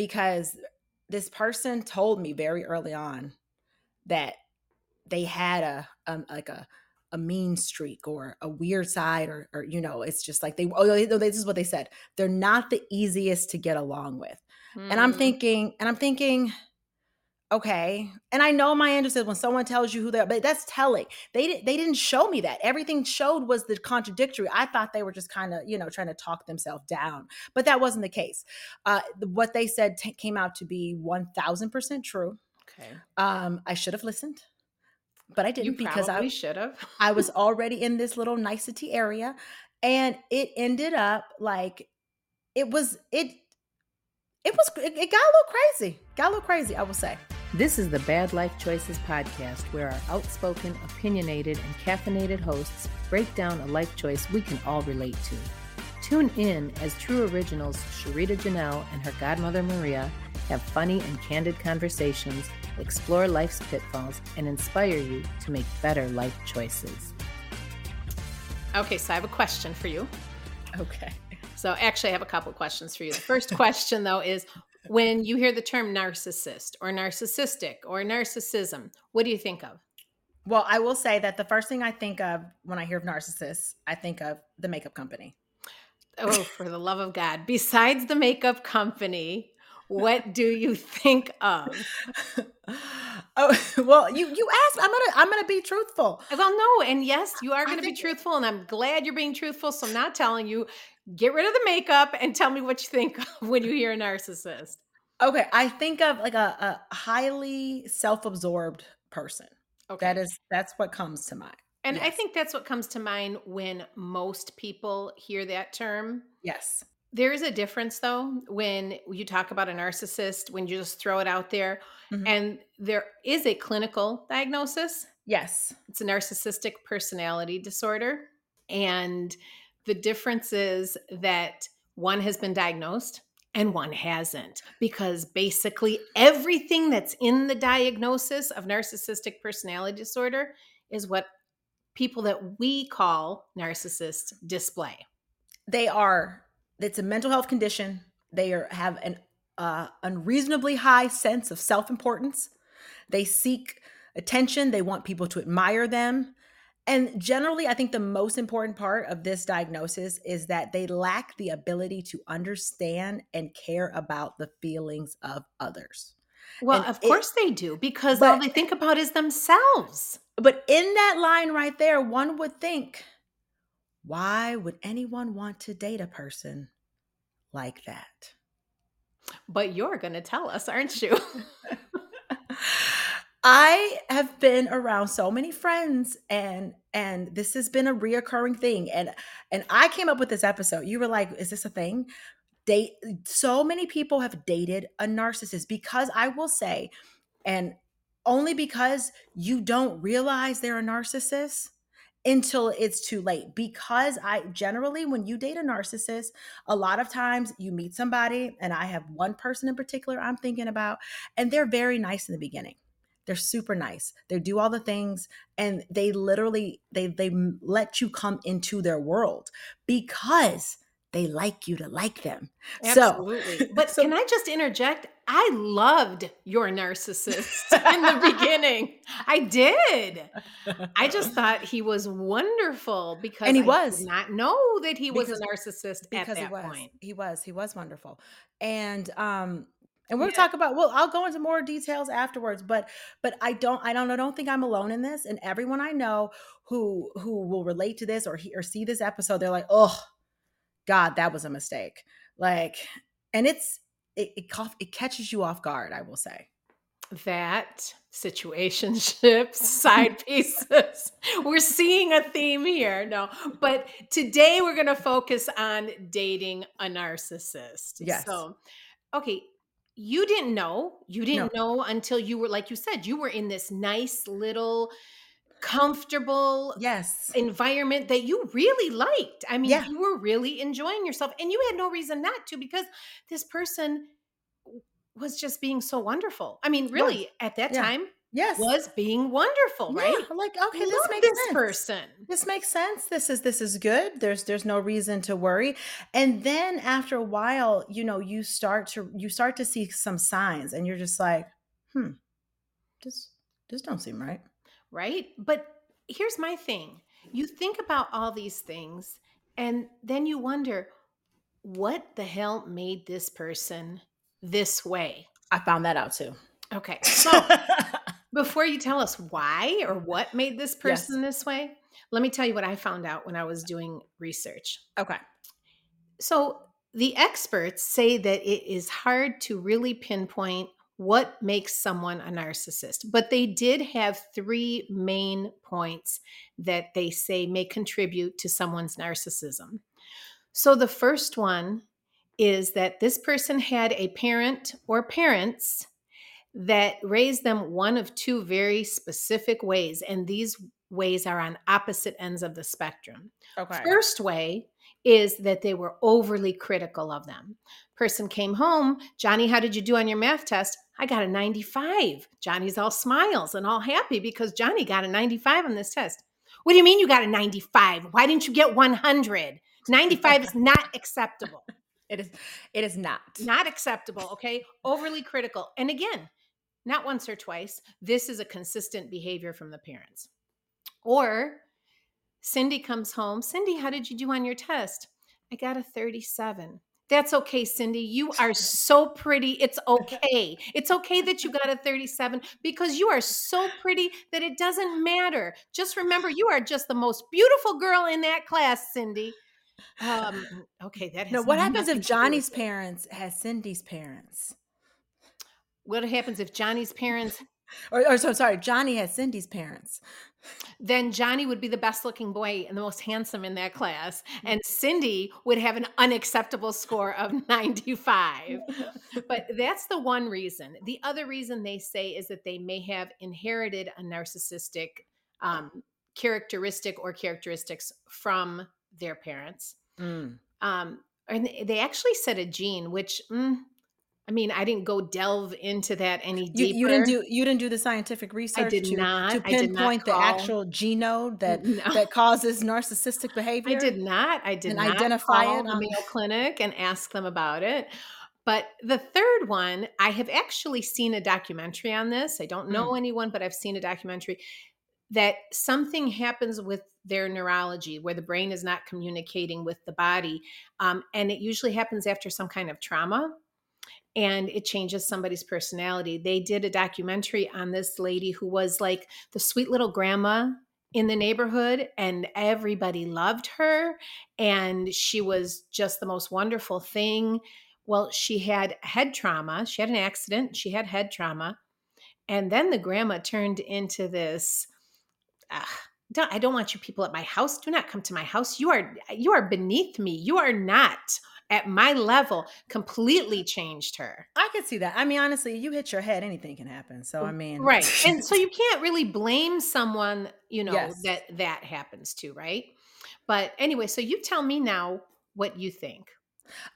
because this person told me very early on that they had a um, like a a mean streak or a weird side or or you know it's just like they oh this is what they said they're not the easiest to get along with mm. and i'm hmm. thinking and i'm thinking okay and i know my answer is when someone tells you who they are but that's telling they didn't they didn't show me that everything showed was the contradictory i thought they were just kind of you know trying to talk themselves down but that wasn't the case uh what they said t- came out to be 1000% true okay um i should have listened but I didn't because I should have. I was already in this little nicety area, and it ended up like it was it. It was it, it got a little crazy. Got a little crazy, I will say. This is the Bad Life Choices podcast, where our outspoken, opinionated, and caffeinated hosts break down a life choice we can all relate to. Tune in as true originals Sharita Janelle and her godmother Maria have funny and candid conversations explore life's pitfalls, and inspire you to make better life choices. Okay, so I have a question for you. Okay. So actually, I have a couple questions for you. The first question, though, is when you hear the term narcissist or narcissistic or narcissism, what do you think of? Well, I will say that the first thing I think of when I hear of narcissists, I think of the makeup company. Oh, for the love of God. Besides the makeup company, what do you think of? oh well, you you asked. I'm gonna I'm gonna be truthful. Well, no, and yes, you are gonna be truthful, and I'm glad you're being truthful. So I'm not telling you. Get rid of the makeup and tell me what you think when you hear a narcissist. Okay, I think of like a, a highly self-absorbed person. Okay, that is that's what comes to mind. And yes. I think that's what comes to mind when most people hear that term. Yes. There is a difference though when you talk about a narcissist, when you just throw it out there, mm-hmm. and there is a clinical diagnosis. Yes. It's a narcissistic personality disorder. And the difference is that one has been diagnosed and one hasn't, because basically everything that's in the diagnosis of narcissistic personality disorder is what people that we call narcissists display. They are it's a mental health condition. They are, have an uh, unreasonably high sense of self importance. They seek attention. They want people to admire them. And generally, I think the most important part of this diagnosis is that they lack the ability to understand and care about the feelings of others. Well, and of course they do, because but, all they think about is themselves. But in that line right there, one would think why would anyone want to date a person like that? But you're going to tell us, aren't you? I have been around so many friends and and this has been a reoccurring thing and and I came up with this episode. You were like, is this a thing? Date so many people have dated a narcissist because I will say and only because you don't realize they're a narcissist until it's too late because i generally when you date a narcissist a lot of times you meet somebody and i have one person in particular i'm thinking about and they're very nice in the beginning they're super nice they do all the things and they literally they they let you come into their world because they like you to like them. Absolutely. So, but so, can I just interject? I loved your narcissist in the beginning. I did. I just thought he was wonderful because and he I was not know that he was a narcissist at that he was. point. He was. He was wonderful. And um and we'll yeah. talk about well i'll go into more details afterwards but but i don't i don't i don't think i'm alone in this and everyone i know who who will relate to this or he, or see this episode they're like oh God, that was a mistake. Like, and it's it it, it catches you off guard. I will say that situationships side pieces we're seeing a theme here no but today we're going to focus on dating a narcissist yes so okay you didn't know you didn't no. know until you were like you said you were in this nice little comfortable yes environment that you really liked. I mean, yeah. you were really enjoying yourself and you had no reason not to because this person was just being so wonderful. I mean, really at that yeah. time, Yes. was being wonderful, Yeah, right? like okay, this makes this sense. person. This makes sense. This is this is good. There's there's no reason to worry. And then after a while, you know, you start to you start to see some signs and you're just like, "Hmm. This this don't seem right." right? But here's my thing you think about all these things, and then you wonder what the hell made this person this way? I found that out too. Okay, so before you tell us why or what made this person this way, let me tell you what I found out when I was doing research. okay. So, the experts say that it is hard to really pinpoint what makes someone a narcissist, but they did have three main points that they say may contribute to someone's narcissism. So, the first one is that this person had a parent or parents that raised them one of two very specific ways, and these ways are on opposite ends of the spectrum. Okay. First way is that they were overly critical of them. Person came home, Johnny, how did you do on your math test? I got a 95. Johnny's all smiles and all happy because Johnny got a 95 on this test. What do you mean you got a 95? Why didn't you get 100? 95 is not acceptable. It is it is not. Not acceptable, okay? Overly critical. And again, not once or twice. This is a consistent behavior from the parents. Or Cindy comes home. Cindy, how did you do on your test? I got a 37. That's okay, Cindy. You are so pretty. It's okay. It's okay that you got a 37 because you are so pretty that it doesn't matter. Just remember, you are just the most beautiful girl in that class, Cindy. Um, okay, that No, what happens if to do with Johnny's parents has Cindy's parents? What happens if Johnny's parents Or, or so sorry, Johnny has Cindy's parents. then Johnny would be the best looking boy and the most handsome in that class. Mm-hmm. And Cindy would have an unacceptable score of 95. But that's the one reason. The other reason they say is that they may have inherited a narcissistic um, characteristic or characteristics from their parents. Mm. Um, and they- they actually said a gene, which, mm, I mean, I didn't go delve into that any deeper. you didn't do you didn't do the scientific research I did to, not. to did not pinpoint the actual genome that No. that causes narcissistic behavior. I did not. I did and not identify call it the on- Mayo Clinic and ask them about it. But the third one, I have actually seen a documentary on this. I don't Mm. know anyone, but I've seen a documentary that something happens with their neurology where the brain is not communicating with the body. Um, and it usually happens after some kind of trauma and it changes somebody's personality. They did a documentary on this lady who was like the sweet little grandma in the neighborhood and everybody loved her and she was just the most wonderful thing. Well, she had head trauma. She had an accident, she had head trauma. And then the grandma turned into this "Ugh, don't, I don't want you people at my house. Do not come to my house. You are you are beneath me. You are not at my level. Completely changed her. I could see that. I mean, honestly, you hit your head, anything can happen. So I mean, right and so you can't really blame someone you know Yes. that that happens to right but anyway so you tell me now what you think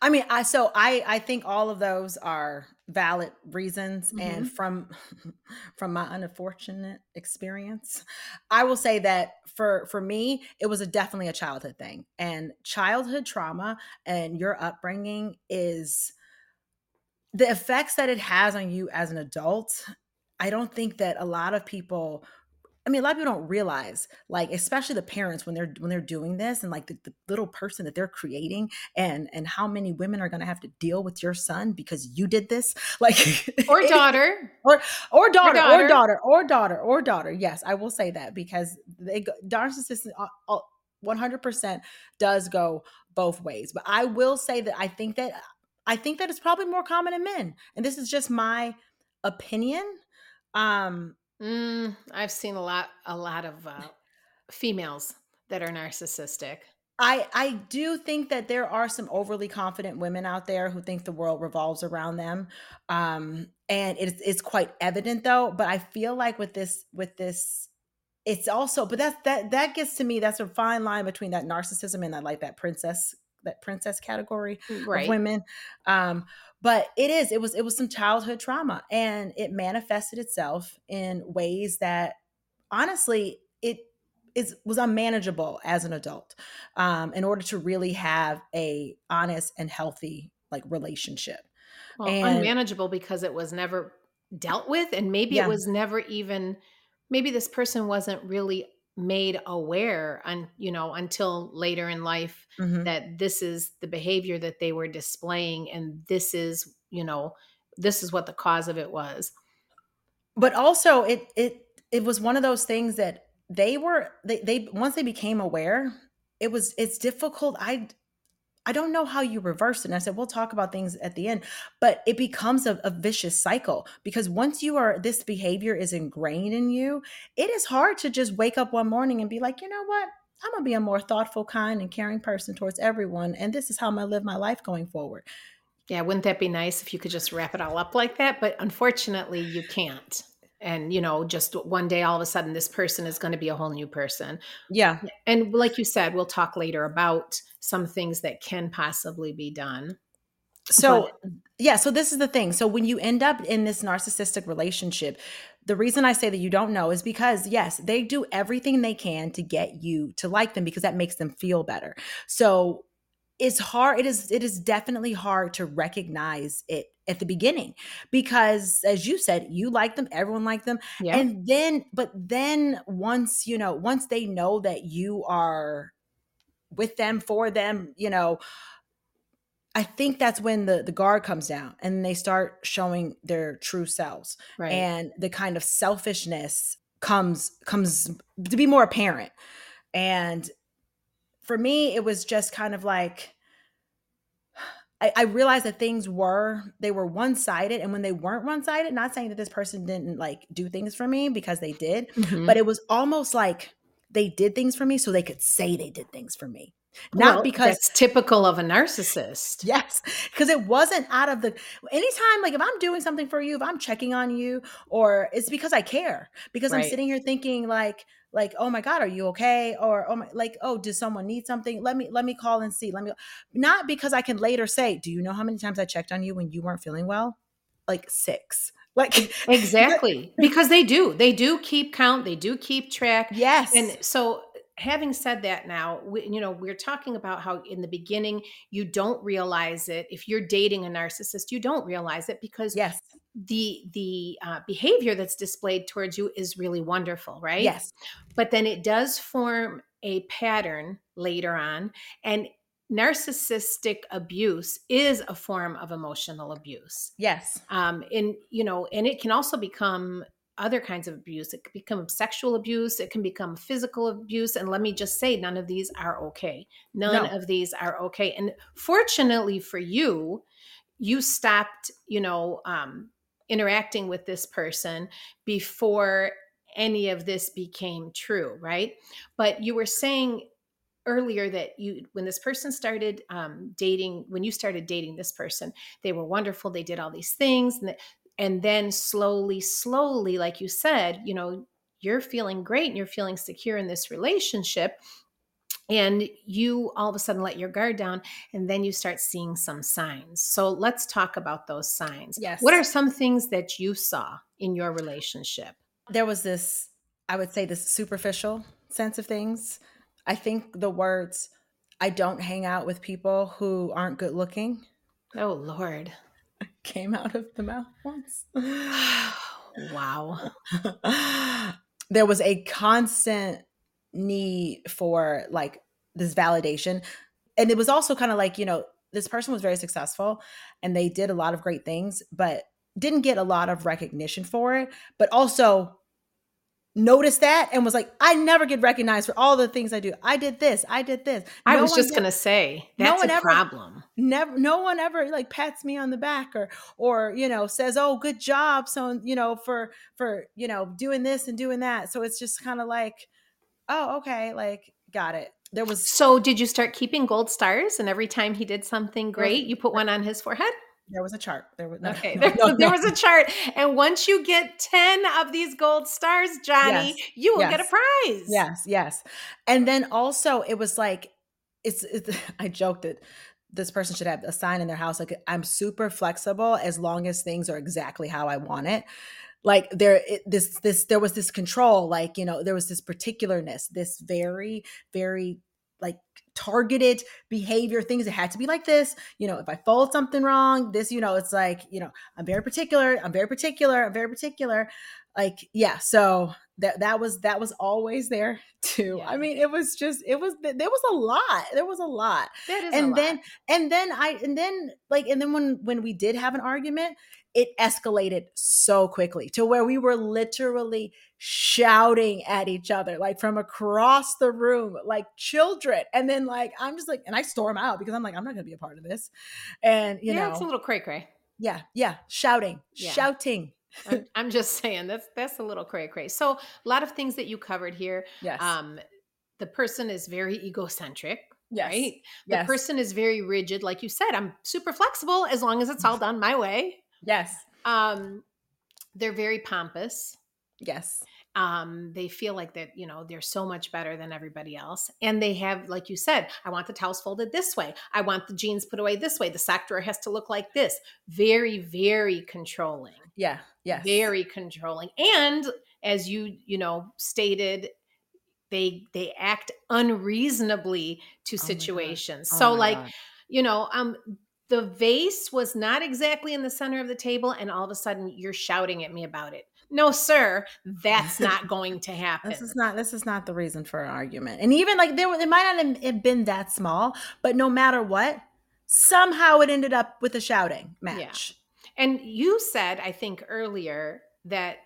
I mean, I so I I think all of those are valid reasons, and mm-hmm. from from my unfortunate experience, I will say that for for me, it was a definitely a childhood thing, and childhood trauma and your upbringing is the effects that it has on you as an adult. I don't think that a lot of people I mean, a lot of people don't realize, like, especially the parents when they're when they're doing this, and like the, the little person that they're creating, and and how many women are going to have to deal with your son because you did this, like, or daughter or or daughter, daughter. or daughter, or daughter, or daughter. Yes, I will say that because they go, narcissism one hundred percent does go both ways. But I will say that I think that I think that it's probably more common in men, and this is just my opinion. Um, mm, i've seen a lot a lot of uh, females that are narcissistic I I do think that there are some overly confident women out there who think the world revolves around them, um, and it's it's quite evident though. But I feel like with this with this, it's also but that's that that gets to me. That's a fine line between that narcissism and that like that princess that princess category right of women. Um, but it is, it was, it was some childhood trauma and it manifested itself in ways that honestly, it is was unmanageable as an adult um, in order to really have a honest and healthy like relationship. well, and- unmanageable because it was never dealt with and maybe Yeah. it was never even maybe this person wasn't really made aware on you know until later in life Mhm. that this is the behavior that they were displaying and this is you know this is what the cause of it was but also it it it was one of those things that they were they, they once they became aware it was it's difficult i i don't know how you reverse it and i said we'll talk about things at the end but it becomes a, a vicious cycle because once you are this behavior is ingrained in you it is hard to just wake up one morning and be like you know what? I'm gonna be a more thoughtful kind and caring person towards everyone and this is how i'm gonna live my life going forward. Yeah wouldn't that be nice if you could just wrap it all up like that? But unfortunately you can't and you know just one day all of a sudden this person is going to be a whole new person yeah and like you said we'll talk later about some things that can possibly be done So, yeah, so this is the thing. So, when you end up in this narcissistic relationship, the reason I say that you don't know is because, yes, they do everything they can to get you to like them because that makes them feel better. So, it's hard it is it is definitely hard to recognize it at the beginning because as you said you like them everyone liked them yeah. and then but then once you know once they know that you are with them for them you know i think that's when the the guard comes down and they start showing their true selves right. and the kind of selfishness comes comes to be more apparent and for me it was just kind of like I, I realized that things were they were one-sided and when they weren't one-sided not saying that this person didn't like do things for me because they did Mhm. but it was almost like they did things for me so they could say they did things for me not Well, because that's typical of a narcissist Yes, because it wasn't out of the anytime like if I'm doing something for you, if I'm checking on you, or it's because I care. Because I'm sitting here thinking like like oh my god, are you okay? Or oh my like oh does someone need something? Let me let me call and see. Let me not because I can later say, do you know how many times I checked on you when you weren't feeling well? Like six. Like exactly because they do they do keep count they do keep track yes, and so having said that now we, you know we're talking about how in the beginning you don't realize it if you're dating a narcissist you don't realize it because yes, the the uh, behavior that's displayed towards you is really wonderful right? Yes, but then it does form a pattern later on and narcissistic abuse is a form of emotional abuse. Yes, um and you know and it can also become other kinds of abuse. It can become sexual abuse it can become physical abuse and let me just say none of these are okay. None No. of these are okay. And fortunately for you you stopped you know um interacting with this person before any of this became true right? But you were saying earlier that you when this person started um, dating when you started dating this person they were wonderful they did all these things and, th- and then slowly slowly like you said you know you're feeling great and you're feeling secure in this relationship and you all of a sudden let your guard down and then you start seeing some signs. So let's talk about those signs. Yes. what are some things that you saw in your relationship? There was this i would say this superficial sense of things. I think the words i don't hang out with people who aren't good looking oh lord. came out of the mouth once. Wow. There was a constant need for like this validation. And it was also kind of like you know this person was very successful and they did a lot of great things but didn't get a lot of recognition for it but also noticed that and was like i never get recognized for all the things i do. I did this i did this. I No was just going to say no that's one a ever- problem. never no one ever like pats me on the back or or you know says oh good job so you know for for you know doing this and doing that. So it's just kind of like oh okay like got it there was So, did you start keeping gold stars? And every time he did something great, you put one on his forehead? there was a chart there was no, Okay, no, there, no, there was a chart. And once you get 10 of these gold stars, Johnny, Yes, you will get a prize. yes yes and then also it was like it's, it's I joked that this person should have a sign in their house like I'm super flexible as long as things are exactly how I want it. Like there it, this this there was this control like you know there was this particularness this very very like targeted behavior things that had to be like this. You know if i fold something wrong this you know it's like you know i'm very particular i'm very particular i'm very particular like yeah so that that was that was always there too Yeah. i mean it was just it was there was a lot there was a lot That is a and lot. then and then i and then like and then when when we did have an argument it escalated so quickly to where we were literally shouting at each other like from across the room like children and then like i'm just like and i storm out because i'm like i'm not gonna be a part of this and you yeah, know it's a little cray cray. yeah yeah shouting Yeah. shouting I'm, I'm just saying that's that's a little cray cray. So a lot of things that you covered here. yes Um, the person is very egocentric, yes right? The yes person is very rigid, like you said. I'm super flexible as long as it's all done my way. yes Um, they're very pompous. yes um they feel like that you know they're so much better than everybody else and they have like you said i want the towels folded this way i want the jeans put away this way the sock drawer has to look like this very very controlling yeah yes very controlling and as you you know stated they they act unreasonably to Oh situations Oh so like God. you know um the vase was not exactly in the center of the table and all of a sudden you're shouting at me about it no sir that's not going to happen This is not this is not the reason for an argument. And even like there it might not have been that small, but no matter what, somehow it ended up with a shouting match. And you said i think earlier that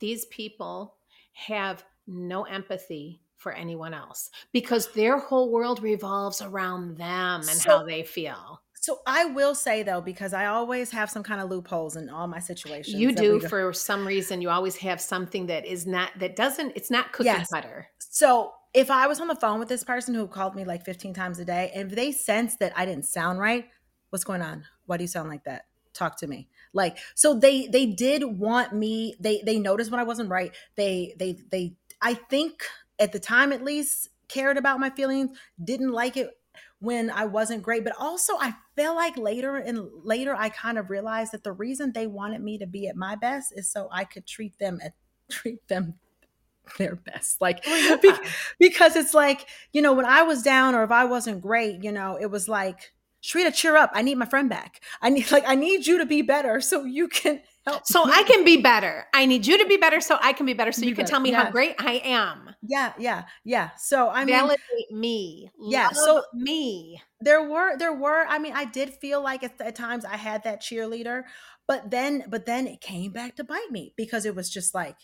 these people have no empathy for anyone else because their whole world revolves around them and So- how they feel So I will say though, because I always have some kind of loopholes in all my situations. you do for some reason you always have something that is not that doesn't it's not cookie Yes. cutter So if I was on the phone with this person who called me like 15 times a day, and if they sense that I didn't sound right, what's going on? Why do you sound like that? Talk to me. Like, so they they did want me, they they noticed when I wasn't right. They they they I think at the time at least cared about my feelings, didn't like it when I wasn't great. But also I feel like later and later I kind of realized that the reason they wanted me to be at my best is so I could treat them at treat them their best. Like oh, be- because it's like, you know, when I was down or if I wasn't great, you know, it was like, Shrita, cheer up. I need my friend back. I need like I need you to be better so you can help. so me. i can be better i need you to be better so i can be better so Be you can better, tell me how great i am Yeah, yeah, yeah. So I mean validate me Yeah, Love so- me there were there were i mean i did feel like at, at times i had that cheerleader but then but then it came back to bite me because it was just like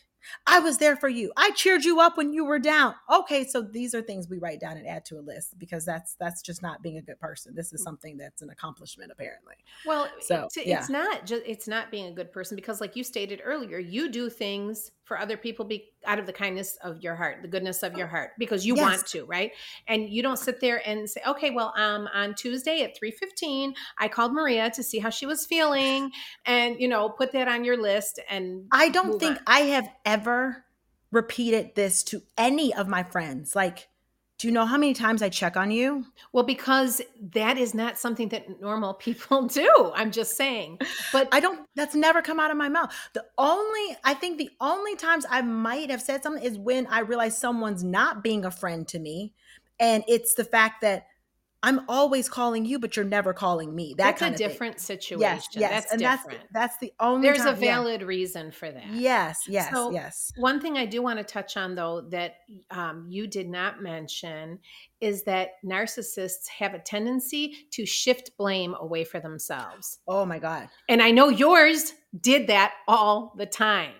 i was there for you. I cheered you up when you were down. Okay so these are things we write down and add to a list because that's that's just not being a good person. This is mm. something that's an accomplishment apparently. Well, So, it's, yeah. it's not just it's not being a good person because, like you stated earlier, you do things for other people be out of the kindness of your heart, the goodness of your heart, because you Yes. want to, right? And you don't sit there and say, "Okay, well, um, on Tuesday at three fifteen, I called Maria to see how she was feeling, and you know, put that on your list." And i don't think on. i have ever repeated this to any of my friends like do you know how many times i check on you well, because that is not something that normal people do. I'm just saying, but I don't that's never come out of my mouth. The only I think the only times I might have said something is when I realize someone's not being a friend to me and it's the fact that I'm always calling you but you're never calling me. That that's kind a of thing. different situation. Yes, yes. That's and different. that's that's the only There's a time- yeah. valid reason for that. Yes, yes, So- yes. One thing I do want to touch on, though, that um, you did not mention is that narcissists have a tendency to shift blame away for themselves. Oh my god. And I know yours did that all the time.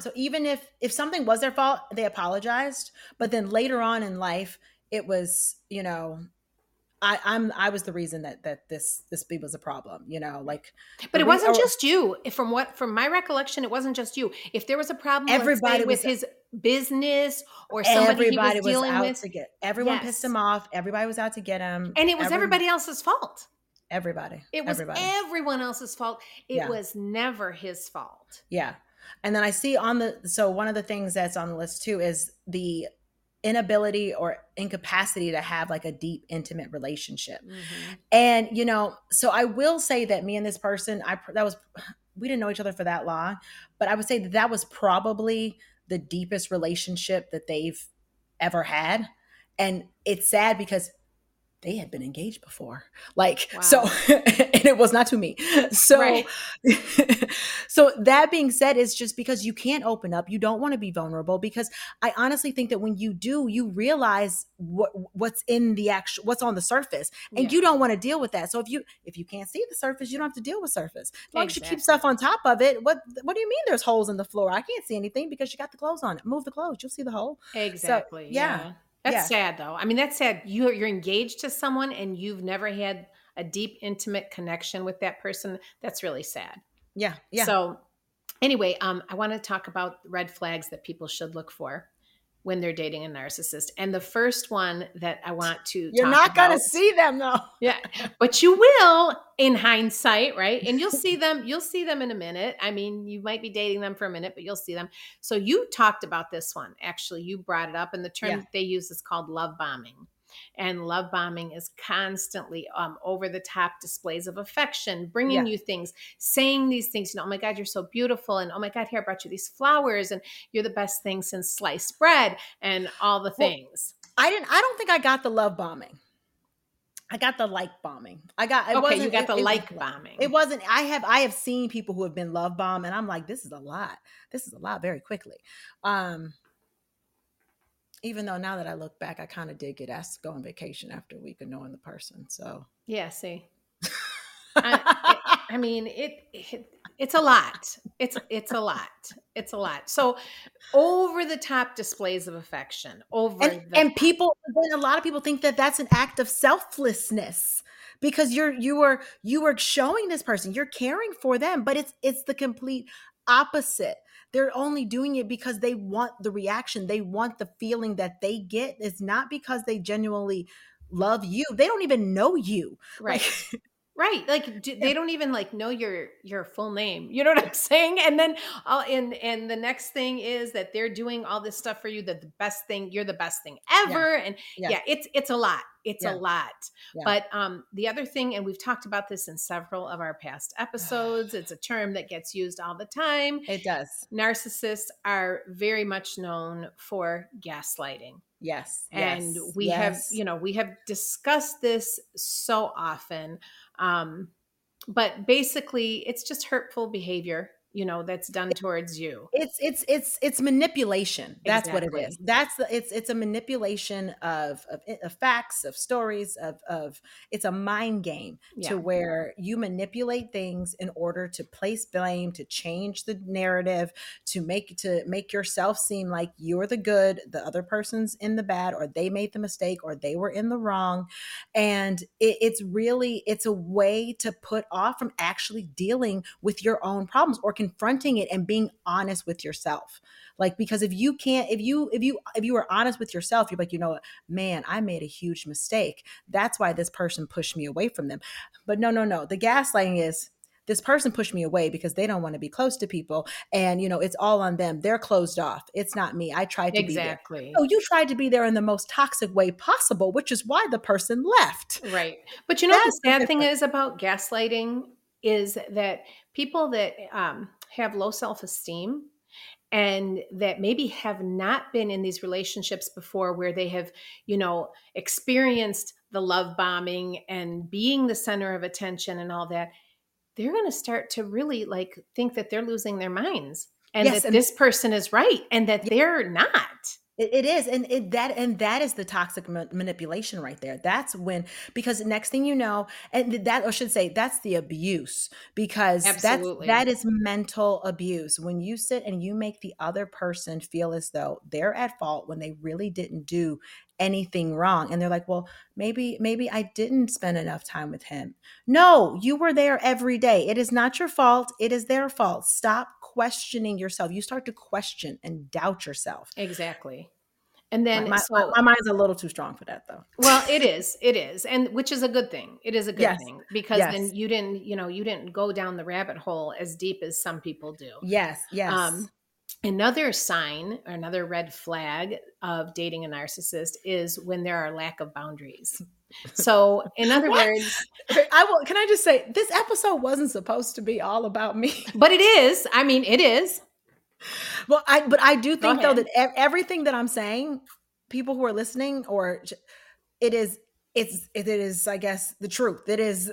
So even if if something was their fault, they apologized, but then later on in life it was, you know, I, I'm I was the reason that that this this was a problem, you know, like But it wasn't or- just you. From what, from my recollection, it wasn't just you. If there was a problem, Everybody with was- his business or somebody everybody he was was, dealing out with, to get everyone Yes. pissed him off everybody was out to get him and it was Every- everybody else's fault. everybody It was everybody everyone else's fault. It Yeah. was never his fault. yeah and then i see on the so one of the things that's on the list too is the inability or incapacity to have like a deep intimate relationship Mhm. and you know so i will say that me and this person i that was we didn't know each other for that long but i would say that that was probably the deepest relationship that they've ever had and it's sad because they had been engaged before like so and it was not to me so Right. so that being said it's just because you can't open up you don't want to be vulnerable because i honestly think that when you do you realize what what's in the actual what's on the surface and Yeah. you don't want to deal with that so if you if you can't see the surface you don't have to deal with surface as long as you keep stuff on top of it what what do you mean there's holes in the floor i can't see anything because you got the clothes on it move the clothes you'll see the hole Exactly. yeah. yeah. That's sad though. I mean, that's sad. You're you're engaged to someone and you've never had a deep, intimate connection with that person. That's really sad. yeah yeah So anyway, um, I want to talk about red flags that people should look for when they're dating a narcissist. And the first one that I want to you're not gonna see them though yeah, but you will in hindsight, right? And you'll see them. You'll see them in a minute. I mean, you might be dating them for a minute, but you'll see them. So you talked about this one. Actually, you brought it up, and the term Yeah. they use is called love bombing. And love bombing is constantly um, over the top displays of affection, bringing Yeah. you things, saying these things. You know, oh my God, you're so beautiful, and oh my God, here I brought you these flowers, and you're the best thing since sliced bread, and all the Well, things. I didn't. I don't think I got the love bombing. I got the like bombing. I got. It okay, wasn't, you got it- the it- like bombing. It wasn't. I have. I have seen people who have been love bombed, and I'm like, this is a lot. This is a lot very quickly. Um. Even though now that I look back, I kind of did get asked to go on vacation after a week of knowing the person. So. Yeah, see. I, I mean, it, it it's a lot. It's it's a lot. It's a lot. So over the top displays of affection. Over and the and people then a lot of people think that that's an act of selflessness because you're you are you are showing this person you're caring for them but it's it's the complete opposite they're only doing it because they want the reaction. They want the feeling that they get. It's not because they genuinely love you. They don't even know you. Right. Like, Right, like do, they don't even like know your your full name. You know what I'm saying? And then, uh, and and the next thing is that they're doing all this stuff for you. That the best thing, you're the best thing ever. And Yeah. yeah, it's it's a lot. It's Yeah. a lot. Yeah. But um, the other thing, and we've talked about this in several of our past episodes. It's a term that gets used all the time. it does Narcissists are very much known for gaslighting yes and yes, we have you know we have discussed this so often um but basically it's just hurtful behavior you know that's done towards you. it's it's it's it's manipulation. That's what it is. That's the it's it's a manipulation of of, eh, of facts of stories of of it's a mind game Yeah. to where you manipulate things in order to place blame to change the narrative to make to make yourself seem like you're the good the other person's in the bad or they made the mistake or they were in the wrong. And it, it's really it's a way to put off from actually dealing with your own problems or confronting it and being honest with yourself. Like because if you can't if you if you if you are honest with yourself you're like you know what? Man i made a huge mistake. That's why this person pushed me away from them. But no no no. The gaslighting is this person pushed me away because they don't want to be close to people and you know it's all on them. They're closed off. It's not me. I tried to be there. Exactly. No you tried to be there in the most toxic way possible which is why the person left. Right. But you know That's the the sad thing is about gaslighting is that people that um, have low self-esteem and that maybe have not been in these relationships before where they have you know experienced the love bombing and being the center of attention and all that they're going to start to really like think that they're losing their minds and Yes, that and- this person is right and that they're not It, it is, and it that and that is the toxic ma- manipulation right there. That's when because next thing you know, and that I should say that's the abuse because Absolutely. that's that is mental abuse when you sit and you make the other person feel as though they're at fault when they really didn't do anything wrong and they're like well maybe maybe i didn't spend enough time with him. No you were there every day. It is not your fault. It is their fault. Stop questioning yourself. You start to question and doubt yourself. Exactly. And then my, so my mind's a little too strong for that though. Well it is it is and which is a good thing. It is a good Yes. thing because Yes. then you didn't you know you didn't go down the rabbit hole as deep as some people do. Yes yes. Um another sign or another red flag of dating a narcissist is when there are lack of boundaries. So, in other words, I will. Can I just say this episode wasn't supposed to be all about me, but it is. I mean, it is. Well, I but I do think though that everything that I'm saying, people who are listening, or it is, it's it is, I guess, the truth. It is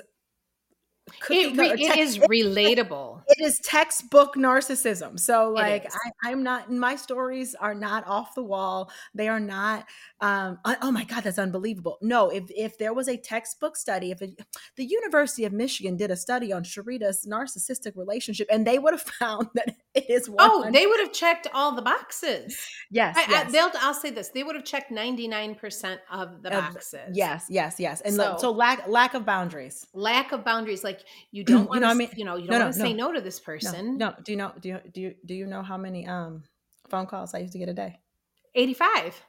it, re- it is relatable. It is textbook narcissism. So like I, am not my stories are not off the wall. They are not um oh my god, that's unbelievable. No, if if there was a textbook study, if it, the University of Michigan did a study on Sharita's narcissistic relationship and they would have found that it is Oh, they would have checked all the boxes. Yes. I, yes. I, they'll I'll say this. They would have checked 99% of the boxes. Yes, yes, yes. And so, so lack lack of boundaries. Lack of boundaries like you don't want you know to, I mean? you know, you don't no, want to no, say no to this person. No, no, do you know do you do you do you know how many um phone calls I used to get a day? 85.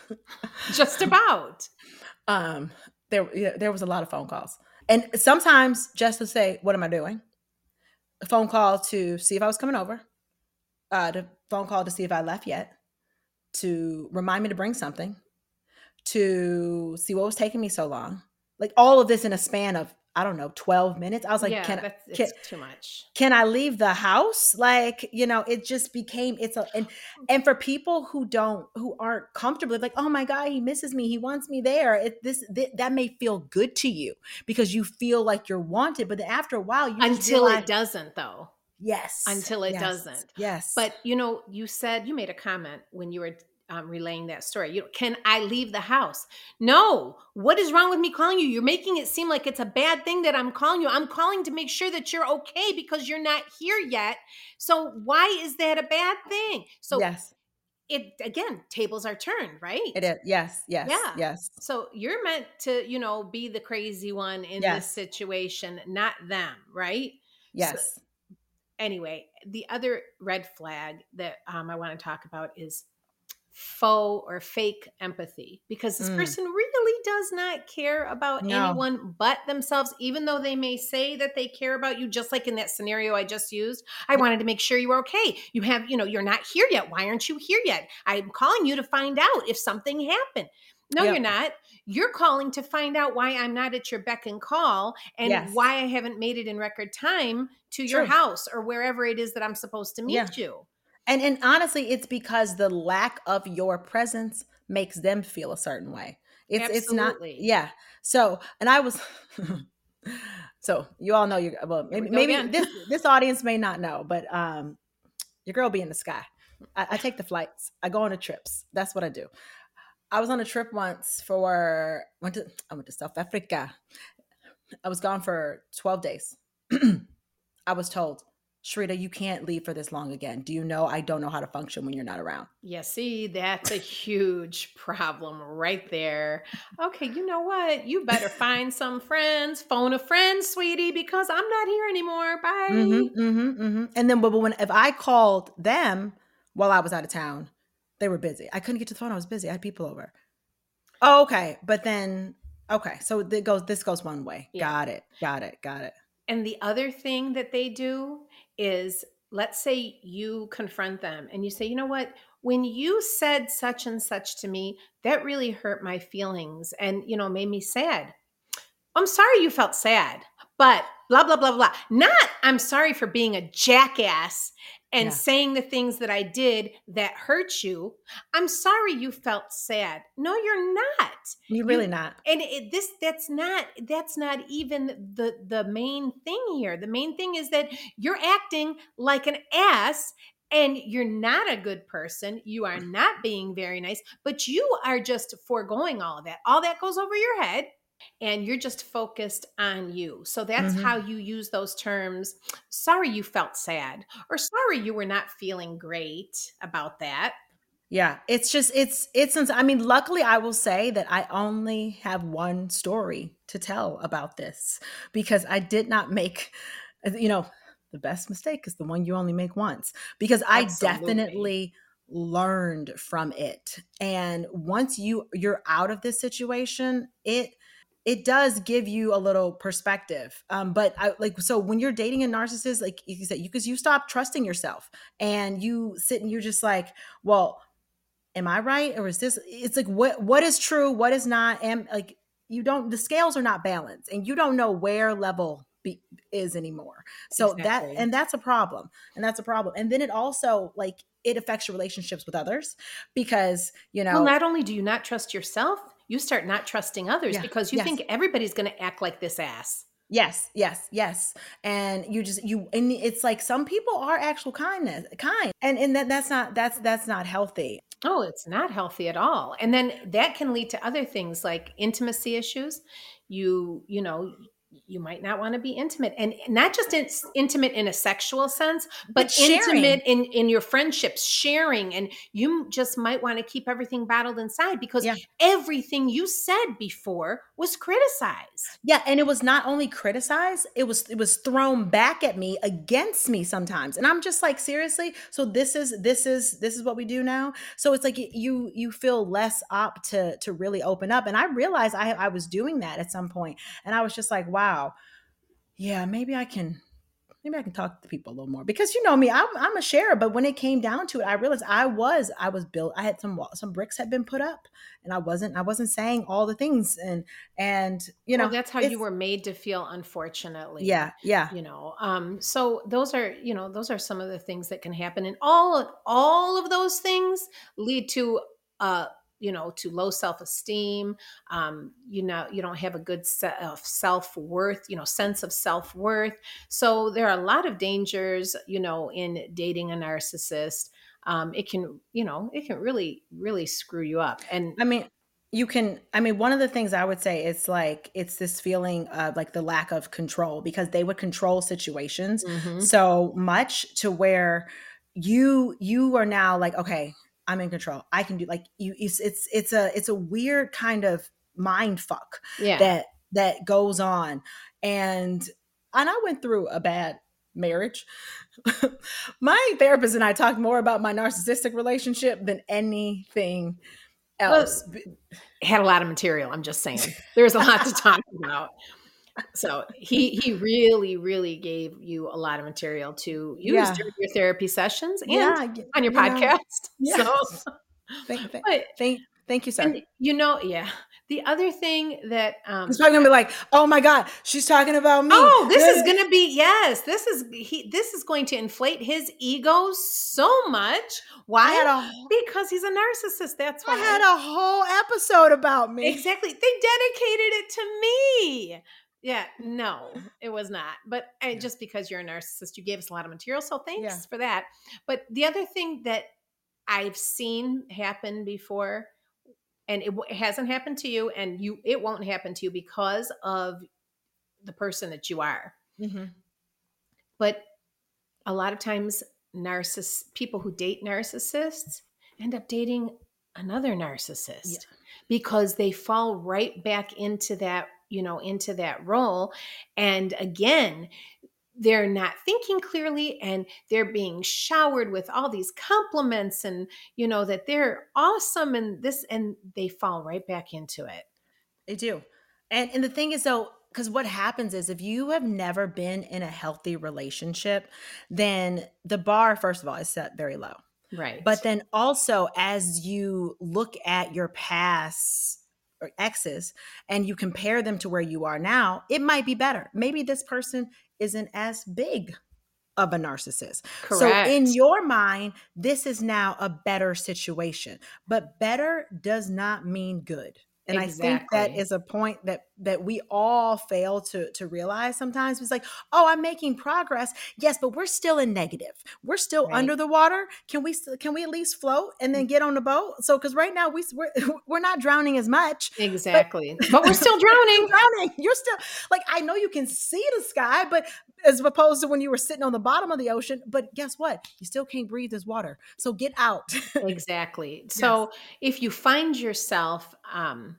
Just about. Um there yeah, there was a lot of phone calls. And sometimes just to say, what am I doing? A phone call to see if I was coming over. Uh the phone call to see if I left yet. To remind me to bring something. To see what was taking me so long. Like all of this in a span of I don't know, 12 minutes. I was like, yeah, can, that's, can too much. Can I leave the house? Like, you know, it just became it's a and and for people who don't who aren't comfortable, like, oh my God, he misses me, he wants me there. It this, this that may feel good to you because you feel like you're wanted, but after a while you until realize, it doesn't though. Yes. Until it yes, doesn't. Yes. But you know, you said you made a comment when you were um, relaying that story. You know, can I leave the house? No. What is wrong with me calling you? You're making it seem like it's a bad thing that I'm calling you. I'm calling to make sure that you're okay because you're not here yet. So why is that a bad thing? So yes. It again, tables are turned, right? It is. Yes, yes, yeah, yes. So you're meant to, you know, be the crazy one in yes. this situation, not them, right? Yes. So, anyway, the other red flag that um, I want to talk about is faux or fake empathy because this mm. person really does not care about no. anyone but themselves, even though they may say that they care about you, just like in that scenario I just used. I wanted to make sure you were okay. You have, you know, you're not here yet. Why aren't you here yet? I'm calling you to find out if something happened. No, yep. you're not. You're calling to find out why I'm not at your beck and call and yes. why I haven't made it in record time to True. your house or wherever it is that I'm supposed to meet yeah. you. And and honestly, it's because the lack of your presence makes them feel a certain way. It's Absolutely. it's not yeah. So and I was so you all know you well maybe, maybe this this audience may not know, but um your girl be in the sky. I, I take the flights. I go on the trips. That's what I do. I was on a trip once for went to I went to South Africa. I was gone for 12 days. I was told Sharita, you can't leave for this long again. Do you know I don't know how to function when you're not around? Yeah, see, that's a huge problem right there. Okay, you know what? You better find some friends, phone a friend, sweetie, because I'm not here anymore. Bye. Mm-hmm, mm-hmm, mm-hmm. And then, but when if I called them while I was out of town, they were busy. I couldn't get to the phone. I was busy. I had people over. Oh, okay, but then okay, so it goes. This goes one way. Yeah. Got it. Got it. Got it. And the other thing that they do is let's say you confront them and you say, you know what? When you said such and such to me, that really hurt my feelings and, you know, made me sad. I'm sorry you felt sad, but blah, blah, blah, blah. Not, I'm sorry for being a jackass and yeah. saying the things that I did that hurt you. I'm sorry you felt sad. No, you're not. You're really you, not. And it, this that's not that's not even the the main thing here. The main thing is that you're acting like an ass and you're not a good person. You are mm. not being very nice, but you are just foregoing all of that. All that goes over your head and you're just focused on you. So that's mm-hmm. how you use those terms. Sorry you felt sad, or sorry you were not feeling great about that. Yeah, it's just it's it's I mean, luckily I will say that I only have one story to tell about this because I did not make you know, the best mistake is the one you only make once because I Absolutely. definitely learned from it. And once you you're out of this situation, it it does give you a little perspective. Um, but I like so when you're dating a narcissist, like you said, you because you stop trusting yourself and you sit and you're just like, well, am I right or is this? It's like what what is true, what is not, and like you don't the scales are not balanced, and you don't know where level be, is anymore. So Exactly. that and that's a problem, and that's a problem. And then it also like it affects your relationships with others because you know Well, not only do you not trust yourself, you start not trusting others Yeah, because you yes. think everybody's going to act like this ass. Yes, yes, yes. And you just you and it's like some people are actual kindness kind. And and that that's not that's that's not healthy. Oh, it's not healthy at all. And then that can lead to other things like intimacy issues. You, you know, you might not want to be intimate and not just in, intimate in a sexual sense, but, But intimate in, in your friendships, sharing. And you just might want to keep everything bottled inside because Yeah. everything you said before was criticized. Yeah, and it was not only criticized, it was it was thrown back at me against me sometimes. And I'm just like, seriously? So this is this is this is what we do now? So it's like you you feel less up to to really open up. And I realized I I was doing that at some point and I was just like, wow. Yeah, maybe I can maybe I can talk to people a little more because you know me, I'm, I'm a sharer. But when it came down to it, I realized I was I was built. I had some some bricks had been put up, and I wasn't I wasn't saying all the things, and and you know well, that's how you were made to feel, unfortunately. Yeah, yeah, you know um so those are you know those are some of the things that can happen and all all of those things lead to uh you know to low self-esteem um you know you don't have a good set of self-worth you know sense of self-worth so there are a lot of dangers you know in dating a narcissist um it can you know it can really really screw you up and I mean, you can. I mean, one of the things I would say is like it's this feeling of like the lack of control because they would control situations Mhm. so much to where you you are now like okay i'm in control. I can do like you it's it's, it's a it's a weird kind of mind fuck yeah. that that goes on. And and i went through a bad marriage. My therapist and i talked more about my narcissistic relationship than anything else. had a lot of material. I'm just saying. There's a lot to talk about. So he he really really gave you a lot of material to use Yeah. during your therapy sessions and yeah on your you podcast. Yes. So, thank, thank, but thank, thank you sir you know, yeah. The other thing that um He's probably gonna be like, "Oh my god, she's talking about me." Oh, this is going to be yes. This is he. This is going to inflate his ego so much. Why? A because he's a narcissist. That's why. I had a whole episode about me. Exactly. They dedicated it to me. Yeah, no, it was not. But uh, just because you're a narcissist, you gave us a lot of material. So thanks Yeah. for that. But the other thing that I've seen happen before, and it, hasn't happened to you, and you it won't happen to you because of the person that you are. Mhm. But a lot of times, narciss people who date narcissists end up dating another narcissist Yeah. because they fall right back into that, you know, into that role. And again, they're not thinking clearly and they're being showered with all these compliments and you know that they're awesome and this and they fall right back into it They do. And and the thing is though, because what happens is if you have never been in a healthy relationship, then the bar, first of all, is set very low. right But then also, as you look at your past or exes and you compare them to where you are now, it might be better. Maybe this person isn't as big of a narcissist. Correct. So in your mind, this is now a better situation. But better does not mean good. And I think that is a point that that we all fail to to realize sometimes. It's like, oh, I'm making progress. Yes, but we're still in negative. We're still Right. under the water. Can we can we at least float and then get on the boat? So because right now we we're, we're not drowning as much. exactly but we're still drowning drowning. You're still like I know you can see the sky, but as opposed to when you were sitting on the bottom of the ocean. But guess what? You still can't breathe this water. So get out. exactly so if you find yourself um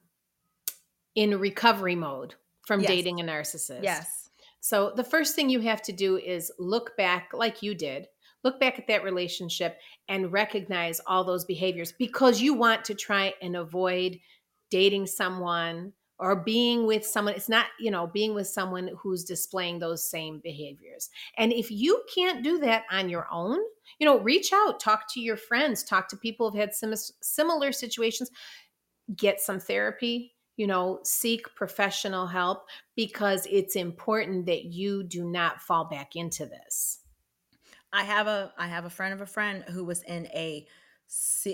in recovery mode from Yes. dating a narcissist yes. so the first thing you have to do is look back like you did look back at that relationship and recognize all those behaviors because you want to try and avoid dating someone or being with someone it's not you know being with someone who's displaying those same behaviors and if you can't do that on your own you know reach out talk to your friends talk to people who've had sim- similar situations get some therapy you know seek professional help because it's important that you do not fall back into this. I have a i have a friend of a friend who was in a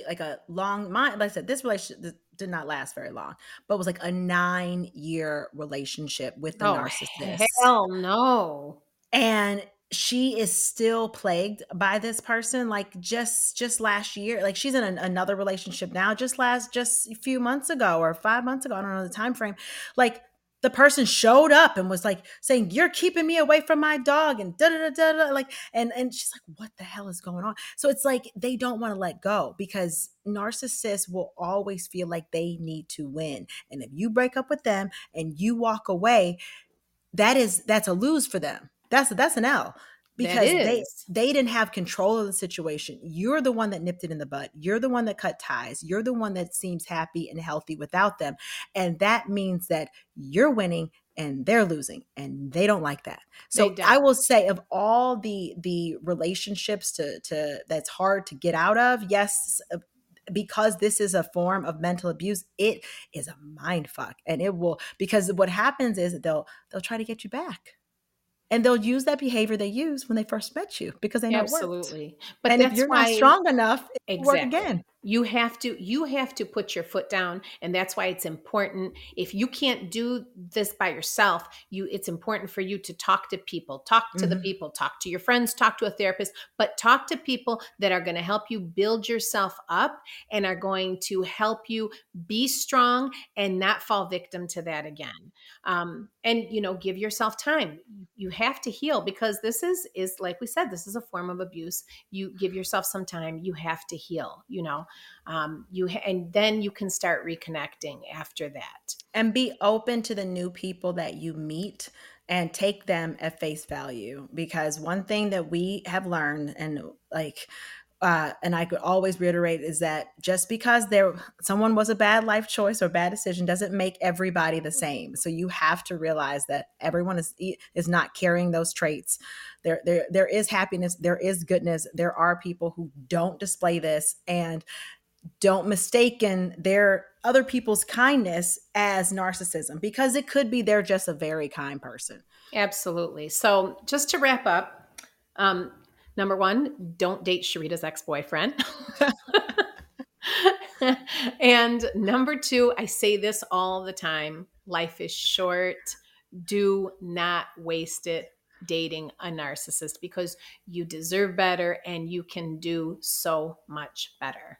like a long my like i said this relationship did not last very long but was like a nine year relationship with the oh, narcissist. hell no. And she is still plagued by this person like just just last year like she's in an, another relationship now just last just a few months ago or five months ago i don't know the time frame like the person showed up and was like saying you're keeping me away from my dog and da da da da like and and she's like what the hell is going on? So it's like they don't want to let go because narcissists will always feel like they need to win and if you break up with them and you walk away that is that's a lose for them that's that's an L because they they didn't have control of the situation. You're the one that nipped it in the butt. You're the one that cut ties. You're the one that seems happy and healthy without them. And that means that you're winning and they're losing and they don't like that. So I will say of all the the relationships to to that's hard to get out of, yes, because this is a form of mental abuse, it is a mind fuck. And it will because what happens is they'll they'll try to get you back and they'll use that behavior they used when they first met you because they know absolutely. But and if you're why, not strong enough, exactly. work again you have to you have to put your foot down and that's why it's important. If you can't do this by yourself you it's important for you to talk to people. Talk to mm-hmm. the people. Talk to your friends. Talk to a therapist. But talk to people that are going to help you build yourself up and are going to help you be strong and not fall victim to that again. Um, and you know give yourself time. You have to heal because this is is like we said this is a form of abuse. You give yourself some time. You have to heal you know um, you and then you can start reconnecting after that. And be open to the new people that you meet and take them at face value because one thing that we have learned and like uh, and I could always reiterate is that just because there someone was a bad life choice or bad decision doesn't make everybody the same. So you have to realize that everyone is is not carrying those traits. There there there is happiness, there is goodness. There are people who don't display this and don't mistaken their other people's kindness as narcissism because it could be they're just a very kind person. Absolutely. So just to wrap up, um, Number one, don't date Sharita's ex boyfriend. and number two, I say this all the time life is short. Do not waste it dating a narcissist because you deserve better and you can do so much better.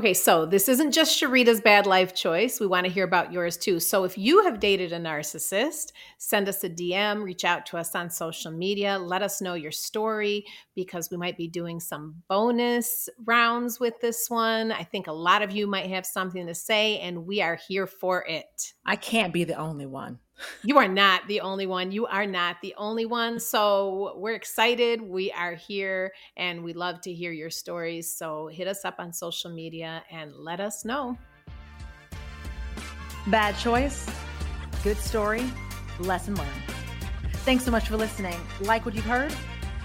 Okay, so this isn't just Sharita's bad life choice. We want to hear about yours too. So if you have dated a narcissist, send us a DM, reach out to us on social media, let us know your story because we might be doing some bonus rounds with this one. I think a lot of you might have something to say, and we are here for it. I can't be the only one. You are not the only one. You are not the only one. So we're excited. We are here and we love to hear your stories. So hit us up on social media and let us know. Bad choice, good story, lesson learned. Thanks so much for listening. Like what you've heard?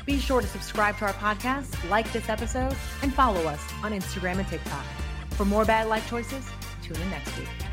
Be sure to subscribe to our podcast, like this episode, and follow us on Instagram and TikTok. For more bad life choices, tune in next week.